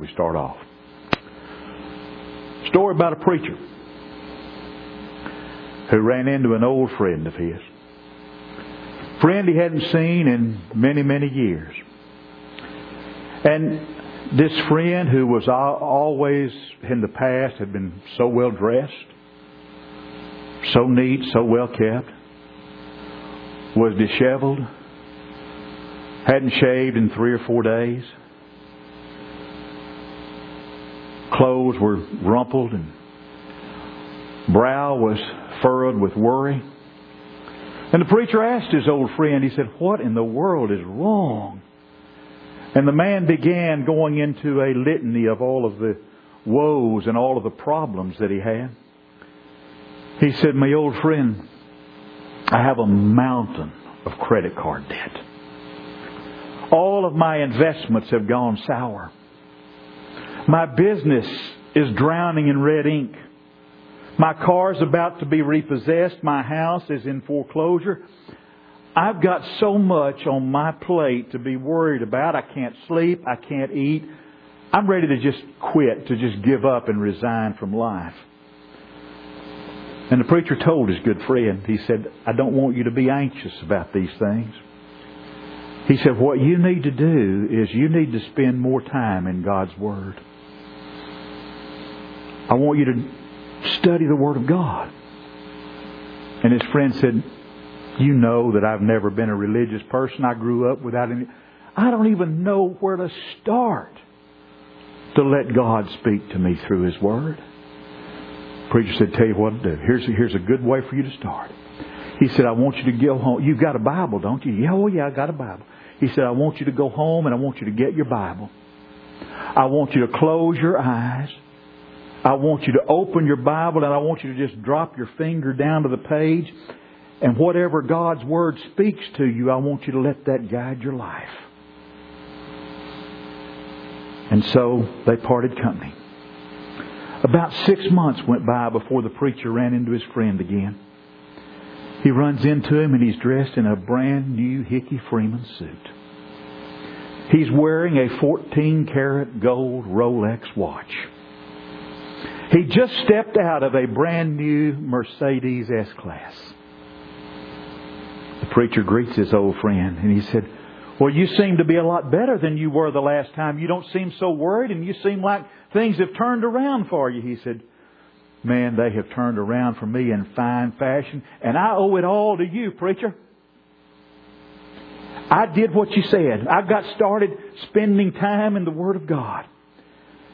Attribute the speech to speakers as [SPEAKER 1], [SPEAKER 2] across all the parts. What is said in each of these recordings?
[SPEAKER 1] we start off. Story about a preacher who ran into an old friend of his. Friend he hadn't seen in many, many years. And this friend who was always in the past had been so well dressed, so neat, so well kept, was disheveled, hadn't shaved in three or four days. Clothes were rumpled and brow was furrowed with worry. And the preacher asked his old friend, he said, What in the world is wrong? And the man began going into a litany of all of the woes and all of the problems that he had. He said, My old friend, I have a mountain of credit card debt. All of my investments have gone sour. My business is drowning in red ink. My car is about to be repossessed. My house is in foreclosure. I've got so much on my plate to be worried about. I can't sleep. I can't eat. I'm ready to just quit, to just give up and resign from life. And the preacher told his good friend, he said, I don't want you to be anxious about these things. He said, what you need to do is you need to spend more time in God's Word. I want you to study the Word of God. And his friend said, you know that I've never been a religious person. I grew up without any. I don't even know where to start to let God speak to me through His Word. Preacher said, Tell you what to do. Here's, here's a good way for you to start. He said, I want you to go home. You've got a Bible, don't you? Yeah, oh yeah, I got a Bible. He said, I want you to go home and I want you to get your Bible. I want you to close your eyes. I want you to open your Bible and I want you to just drop your finger down to the page and whatever God's Word speaks to you, I want you to let that guide your life. And so they parted company. About six months went by before the preacher ran into his friend again. He runs into him and he's dressed in a brand new Hickey Freeman suit. He's wearing a 14 karat gold Rolex watch. He just stepped out of a brand new Mercedes S Class The preacher greets his old friend and he said, Well, you seem to be a lot better than you were the last time. You don't seem so worried and you seem like things have turned around for you. He said, Man, they have turned around for me in fine fashion and I owe it all to you, preacher. I did what you said. I got started spending time in the Word of God.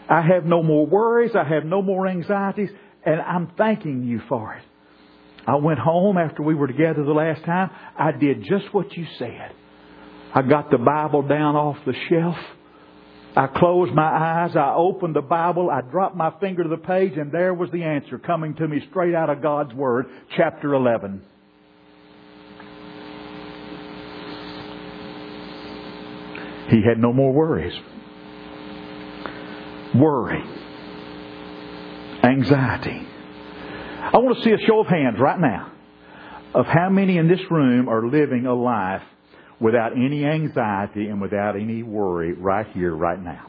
[SPEAKER 1] I have no more worries. I have no more anxieties. And I'm thanking you for it. I went home after we were together the last time. I did just what you said. I got the Bible down off the shelf. I closed my eyes. I opened the Bible. I dropped my finger to the page, and there was the answer coming to me straight out of God's Word, chapter 11. He had no more worries. Worry. Anxiety I want to see a show of hands right now of how many in this room are living a life without any anxiety and without any worry right here, right now.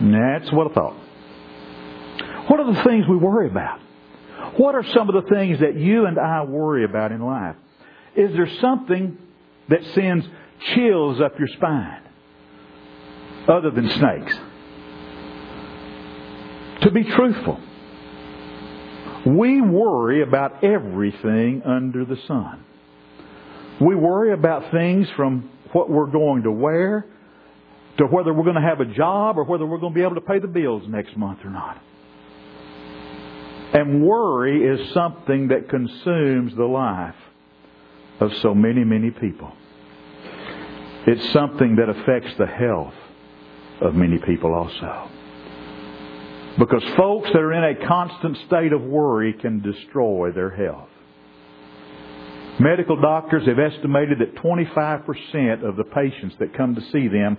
[SPEAKER 1] That's what I thought. What are the things we worry about? What are some of the things that you and I worry about in life? Is there something that sends chills up your spine other than snakes? To be truthful, we worry about everything under the sun. We worry about things from what we're going to wear to whether we're going to have a job or whether we're going to be able to pay the bills next month or not. And worry is something that consumes the life of so many, many people. It's something that affects the health of many people also. Because folks that are in a constant state of worry can destroy their health. Medical doctors have estimated that 25% of the patients that come to see them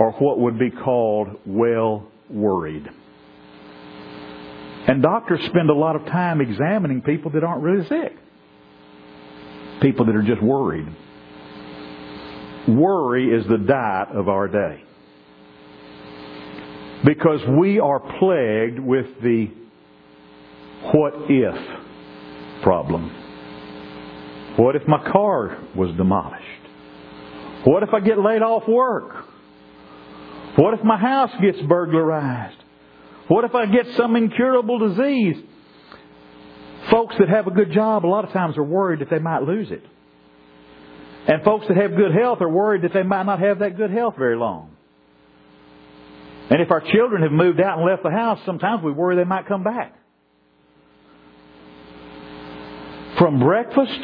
[SPEAKER 1] are what would be called well worried. And doctors spend a lot of time examining people that aren't really sick. People that are just worried. Worry is the diet of our day. Because we are plagued with the what if problem. What if my car was demolished? What if I get laid off work? What if my house gets burglarized? What if I get some incurable disease? Folks that have a good job a lot of times are worried that they might lose it. And folks that have good health are worried that they might not have that good health very long. And if our children have moved out and left the house, sometimes we worry they might come back. From breakfast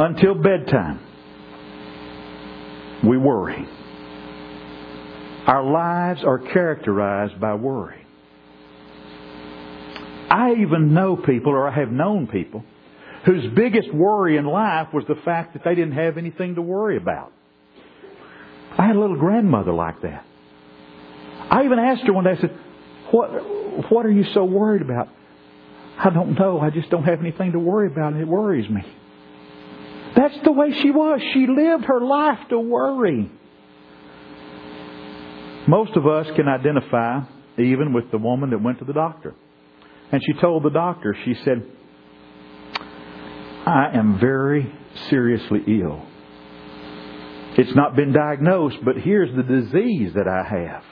[SPEAKER 1] until bedtime, we worry. Our lives are characterized by worry. I even know people, or I have known people, whose biggest worry in life was the fact that they didn't have anything to worry about. I had a little grandmother like that. I even asked her one day, I said, what, what are you so worried about? I don't know. I just don't have anything to worry about and it worries me. That's the way she was. She lived her life to worry. Most of us can identify even with the woman that went to the doctor. And she told the doctor, she said, I am very seriously ill. It's not been diagnosed, but here's the disease that I have.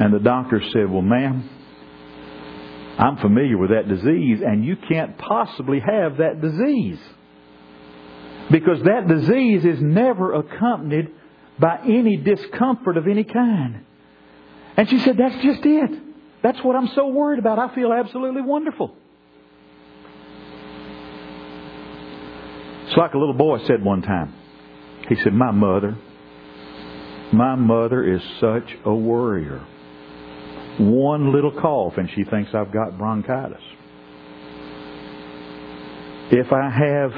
[SPEAKER 1] And the doctor said, Well, ma'am, I'm familiar with that disease, and you can't possibly have that disease. Because that disease is never accompanied by any discomfort of any kind. And she said, That's just it. That's what I'm so worried about. I feel absolutely wonderful. It's like a little boy said one time. He said, My mother, my mother is such a worrier. One little cough and she thinks I've got bronchitis. If I have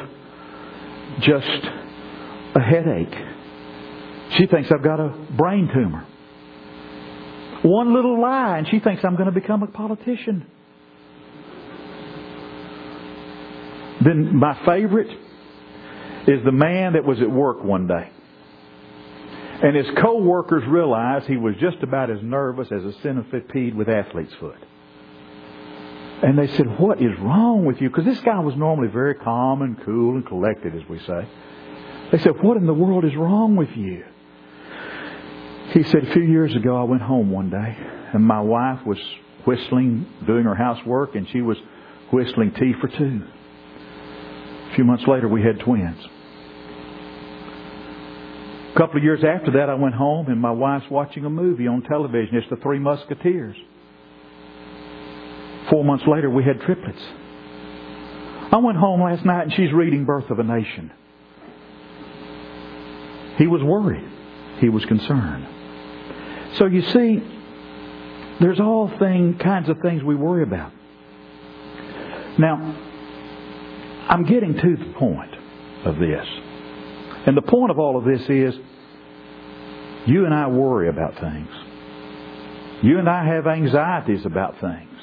[SPEAKER 1] just a headache, she thinks I've got a brain tumor. One little lie and she thinks I'm going to become a politician. Then my favorite is the man that was at work one day. And his co-workers realized he was just about as nervous as a centipede with athlete's foot. And they said, what is wrong with you? Because this guy was normally very calm and cool and collected, as we say. They said, what in the world is wrong with you? He said, a few years ago I went home one day and my wife was whistling, doing her housework, and she was whistling tea for two. A few months later we had twins. A couple of years after that, I went home and my wife's watching a movie on television. It's The Three Musketeers. Four months later, we had triplets. I went home last night and she's reading Birth of a Nation. He was worried. He was concerned. So you see, there's all thing, kinds of things we worry about. Now, I'm getting to the point of this. And the point of all of this is you and I worry about things. You and I have anxieties about things.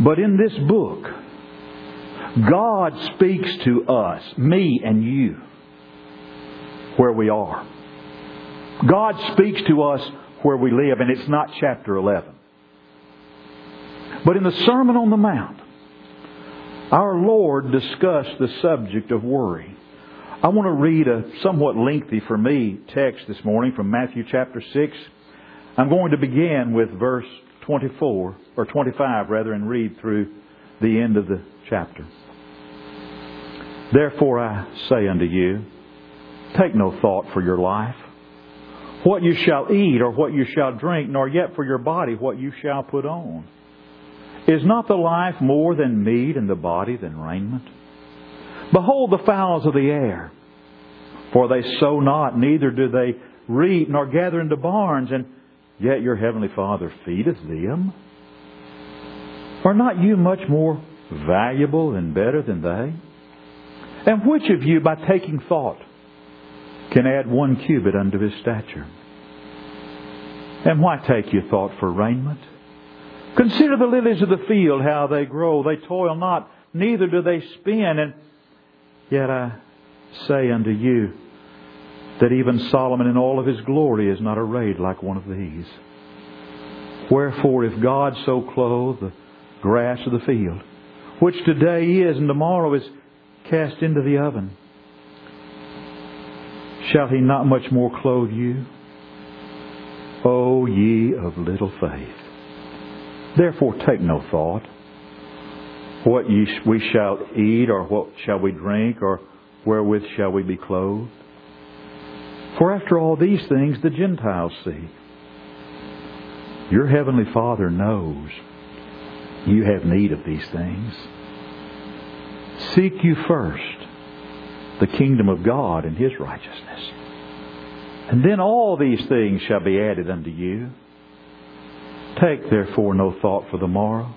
[SPEAKER 1] But in this book, God speaks to us, me and you, where we are. God speaks to us where we live, and it's not chapter 11. But in the Sermon on the Mount, our Lord discussed the subject of worry. I want to read a somewhat lengthy for me text this morning from Matthew chapter 6. I'm going to begin with verse 24, or 25 rather, and read through the end of the chapter. Therefore I say unto you, take no thought for your life, what you shall eat or what you shall drink, nor yet for your body what you shall put on. Is not the life more than meat and the body than raiment? Behold the fowls of the air, for they sow not, neither do they reap, nor gather into barns, and yet your heavenly Father feedeth them. Are not you much more valuable and better than they? And which of you, by taking thought, can add one cubit unto his stature? And why take you thought for raiment? Consider the lilies of the field, how they grow. They toil not, neither do they spin. And Yet I say unto you that even Solomon in all of his glory is not arrayed like one of these. Wherefore, if God so clothe the grass of the field, which today is and tomorrow is cast into the oven, shall he not much more clothe you? O ye of little faith. Therefore take no thought, what ye, we shall eat, or what shall we drink, or wherewith shall we be clothed? For after all these things the Gentiles see. Your heavenly Father knows you have need of these things. Seek you first the kingdom of God and His righteousness. And then all these things shall be added unto you. Take therefore no thought for the morrow.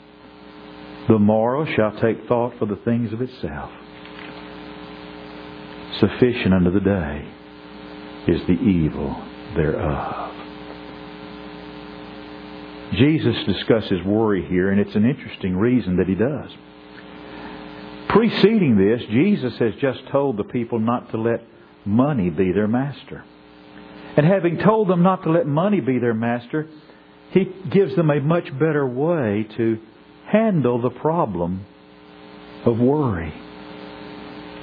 [SPEAKER 1] The morrow shall take thought for the things of itself. Sufficient unto the day is the evil thereof. Jesus discusses worry here, and it's an interesting reason that he does. Preceding this, Jesus has just told the people not to let money be their master. And having told them not to let money be their master, he gives them a much better way to handle the problem of worry.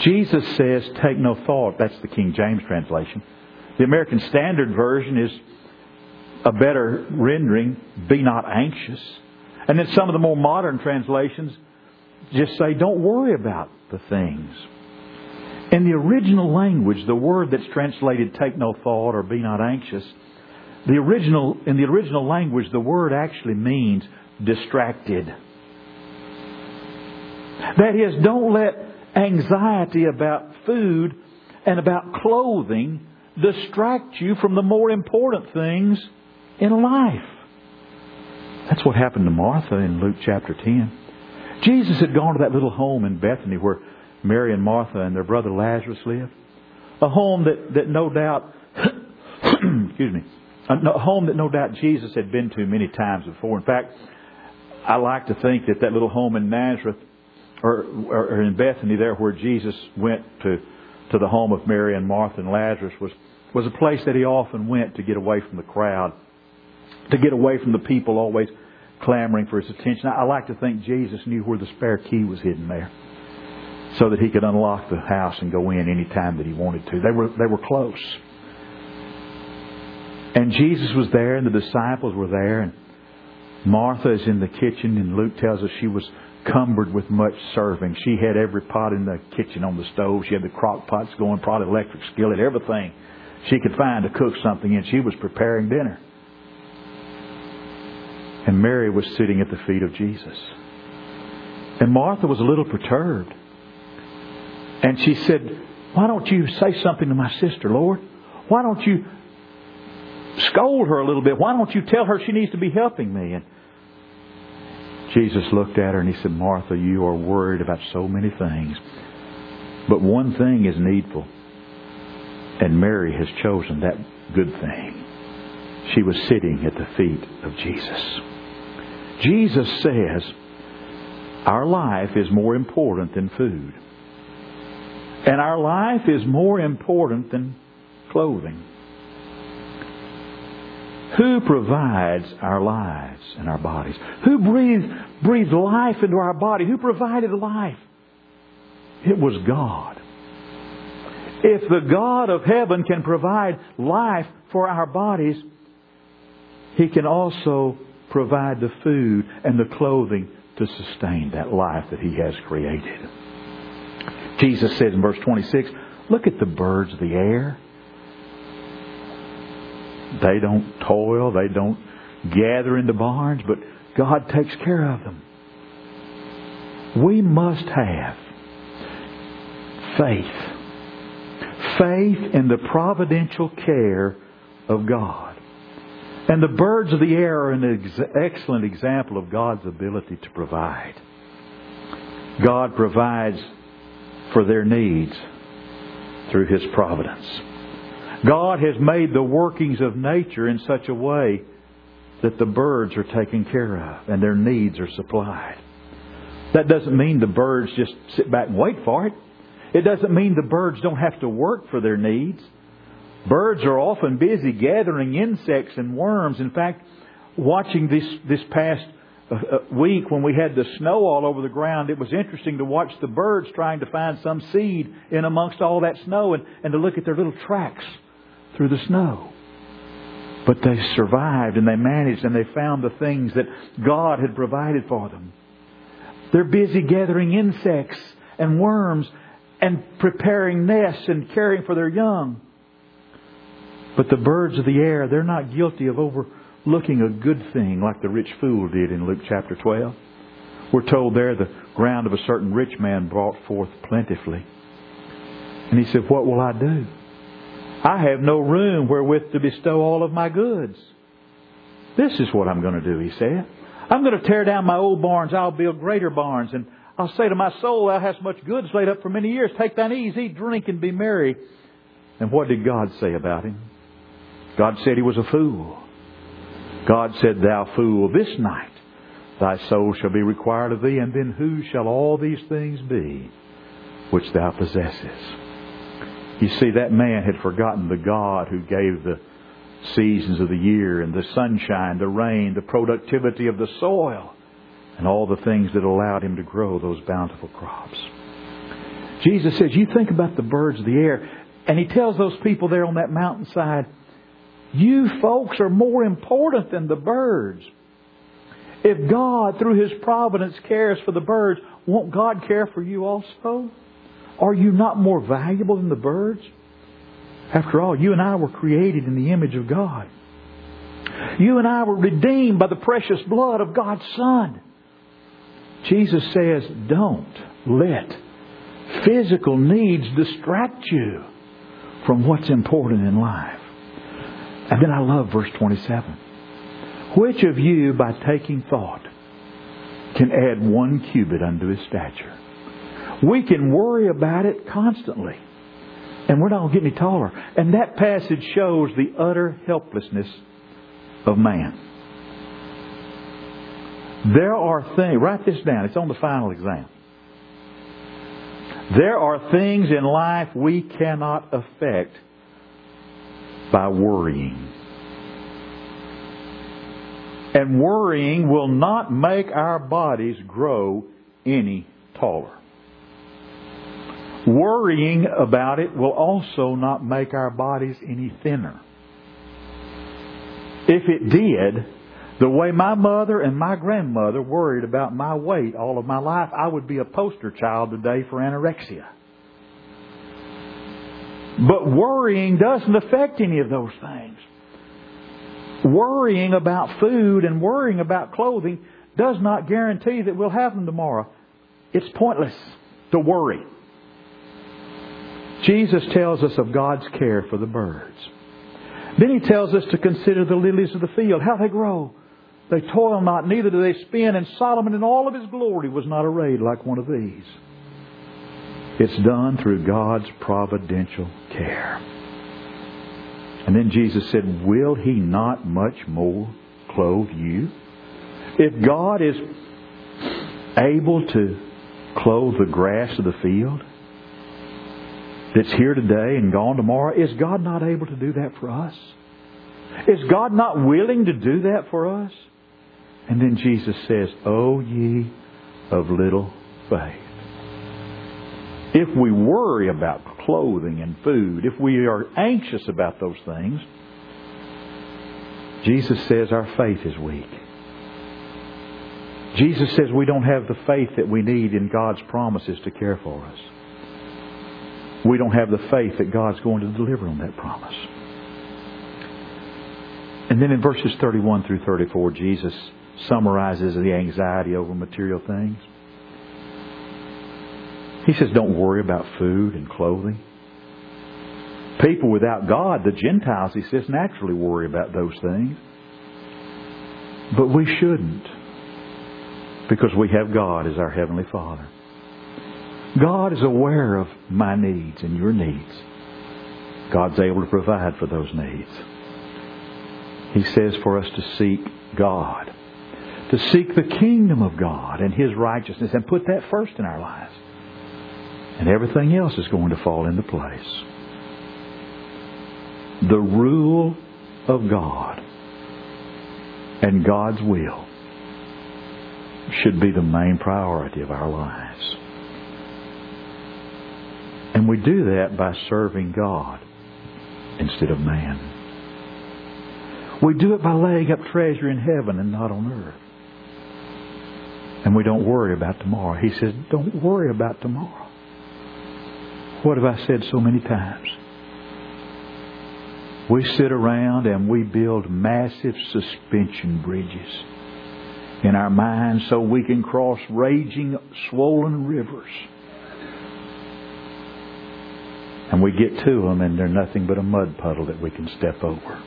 [SPEAKER 1] Jesus says, Take no thought. That's the King James translation. The American Standard Version is a better rendering, Be not anxious. And then some of the more modern translations just say, Don't worry about the things. In the original language, the word that's translated take no thought or be not anxious, the original, in the original language, the word actually means distracted. That is, don't let anxiety about food and about clothing distract you from the more important things in life. That's what happened to Martha in Luke chapter 10. Jesus had gone to that little home in Bethany where Mary and Martha and their brother Lazarus lived. A home that, that no doubt, excuse me, a home that no doubt Jesus had been to many times before. In fact, I like to think that that little home in Nazareth or, or in Bethany there where Jesus went to, to the home of Mary and Martha and Lazarus was, was a place that he often went to get away from the crowd, to get away from the people always clamoring for his attention. I like to think Jesus knew where the spare key was hidden there so that he could unlock the house and go in any time that he wanted to. They were, they were close. And Jesus was there and the disciples were there and Martha is in the kitchen and Luke tells us she was cumbered with much serving. She had every pot in the kitchen on the stove. She had the crock pots going, probably electric skillet, everything she could find to cook something in. She was preparing dinner. And Mary was sitting at the feet of Jesus. And Martha was a little perturbed. And she said, Why don't you say something to my sister, Lord? Why don't you scold her a little bit? Why don't you tell her she needs to be helping me? And Jesus looked at her and he said, Martha, you are worried about so many things. But one thing is needful. And Mary has chosen that good thing. She was sitting at the feet of Jesus. Jesus says, our life is more important than food. And our life is more important than clothing. Who provides our lives and our bodies? Who breathed, breathed life into our body? Who provided life? It was God. If the God of heaven can provide life for our bodies, He can also provide the food and the clothing to sustain that life that He has created. Jesus says in verse 26, Look at the birds of the air. They don't toil, they don't gather in the barns, but God takes care of them. We must have faith. Faith in the providential care of God. And the birds of the air are an ex- excellent example of God's ability to provide. God provides for their needs through His providence. God has made the workings of nature in such a way that the birds are taken care of and their needs are supplied. That doesn't mean the birds just sit back and wait for it. It doesn't mean the birds don't have to work for their needs. Birds are often busy gathering insects and worms. In fact, watching this, this past uh, uh, week when we had the snow all over the ground, it was interesting to watch the birds trying to find some seed in amongst all that snow and, and to look at their little tracks through the snow. But they survived and they managed and they found the things that God had provided for them. They're busy gathering insects and worms and preparing nests and caring for their young. But the birds of the air, they're not guilty of overlooking a good thing like the rich fool did in Luke chapter 12. We're told there the ground of a certain rich man brought forth plentifully. And he said, What will I do? I have no room wherewith to bestow all of my goods. This is what I'm going to do, he said. I'm going to tear down my old barns. I'll build greater barns. And I'll say to my soul, Thou hast much goods laid up for many years. Take thine ease, eat, drink, and be merry. And what did God say about him? God said he was a fool. God said, Thou fool, this night thy soul shall be required of thee, and then who shall all these things be which thou possessest? You see, that man had forgotten the God who gave the seasons of the year and the sunshine, the rain, the productivity of the soil, and all the things that allowed him to grow those bountiful crops. Jesus says, You think about the birds of the air, and he tells those people there on that mountainside, You folks are more important than the birds. If God, through His providence, cares for the birds, won't God care for you also? Are you not more valuable than the birds? After all, you and I were created in the image of God. You and I were redeemed by the precious blood of God's Son. Jesus says, don't let physical needs distract you from what's important in life. And then I love verse 27. Which of you, by taking thought, can add one cubit unto his stature? We can worry about it constantly. And we're not going to get any taller. And that passage shows the utter helplessness of man. There are things, write this down, it's on the final exam. There are things in life we cannot affect by worrying. And worrying will not make our bodies grow any taller. Worrying about it will also not make our bodies any thinner. If it did, the way my mother and my grandmother worried about my weight all of my life, I would be a poster child today for anorexia. But worrying doesn't affect any of those things. Worrying about food and worrying about clothing does not guarantee that we'll have them tomorrow. It's pointless to worry. Jesus tells us of God's care for the birds. Then he tells us to consider the lilies of the field, how they grow. They toil not, neither do they spin, and Solomon in all of his glory was not arrayed like one of these. It's done through God's providential care. And then Jesus said, Will he not much more clothe you? If God is able to clothe the grass of the field, that's here today and gone tomorrow, is God not able to do that for us? Is God not willing to do that for us? And then Jesus says, O ye of little faith. If we worry about clothing and food, if we are anxious about those things, Jesus says our faith is weak. Jesus says we don't have the faith that we need in God's promises to care for us we don't have the faith that God's going to deliver on that promise. And then in verses 31 through 34, Jesus summarizes the anxiety over material things. He says, don't worry about food and clothing. People without God, the Gentiles, he says, naturally worry about those things. But we shouldn't because we have God as our Heavenly Father. God is aware of my needs and your needs. God's able to provide for those needs. He says for us to seek God, to seek the kingdom of God and His righteousness and put that first in our lives. And everything else is going to fall into place. the rule of God and God's will should be the main priority of our lives. And we do that by serving God instead of man. We do it by laying up treasure in heaven and not on earth. And we don't worry about tomorrow. He says, don't worry about tomorrow. What have I said so many times? We sit around and we build massive suspension bridges in our minds so we can cross raging, swollen rivers. And we get to them and they're nothing but a mud puddle that we can step over.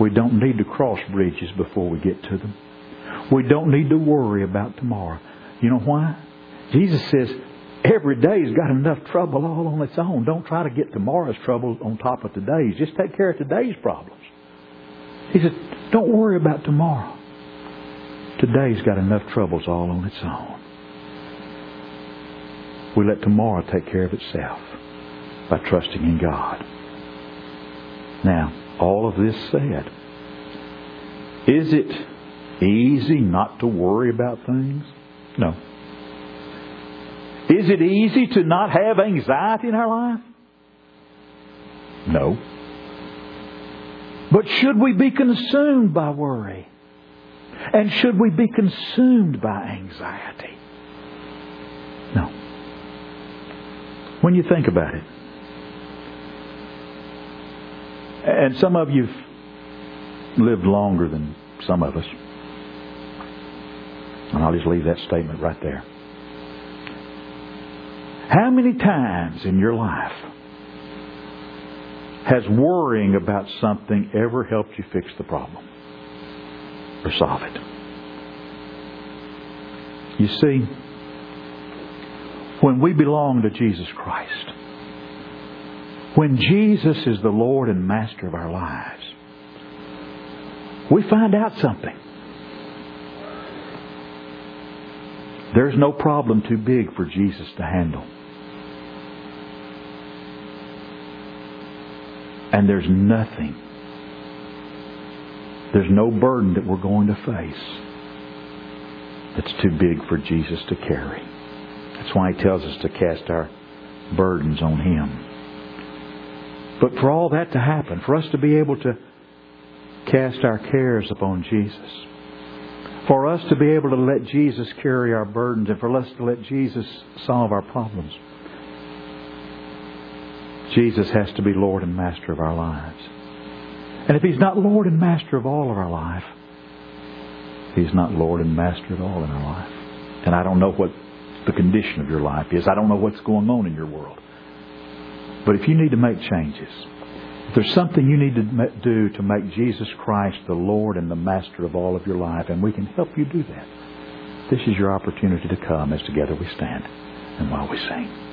[SPEAKER 1] We don't need to cross bridges before we get to them. We don't need to worry about tomorrow. You know why? Jesus says every day's got enough trouble all on its own. Don't try to get tomorrow's trouble on top of today's. Just take care of today's problems. He says, don't worry about tomorrow. Today's got enough troubles all on its own. We let tomorrow take care of itself by trusting in God. Now, all of this said, is it easy not to worry about things? No. Is it easy to not have anxiety in our life? No. But should we be consumed by worry? And should we be consumed by anxiety? When you think about it, and some of you've lived longer than some of us. And I'll just leave that statement right there. How many times in your life has worrying about something ever helped you fix the problem or solve it? You see, when we belong to Jesus Christ, when Jesus is the Lord and Master of our lives, we find out something. There's no problem too big for Jesus to handle. And there's nothing, there's no burden that we're going to face that's too big for Jesus to carry. That's why He tells us to cast our burdens on Him. But for all that to happen, for us to be able to cast our cares upon Jesus, for us to be able to let Jesus carry our burdens, and for us to let Jesus solve our problems, Jesus has to be Lord and Master of our lives. And if He's not Lord and Master of all of our life, He's not Lord and Master at all in our life. And I don't know what the condition of your life is. I don't know what's going on in your world. But if you need to make changes, if there's something you need to do to make Jesus Christ the Lord and the Master of all of your life, and we can help you do that, this is your opportunity to come as together we stand and while we sing.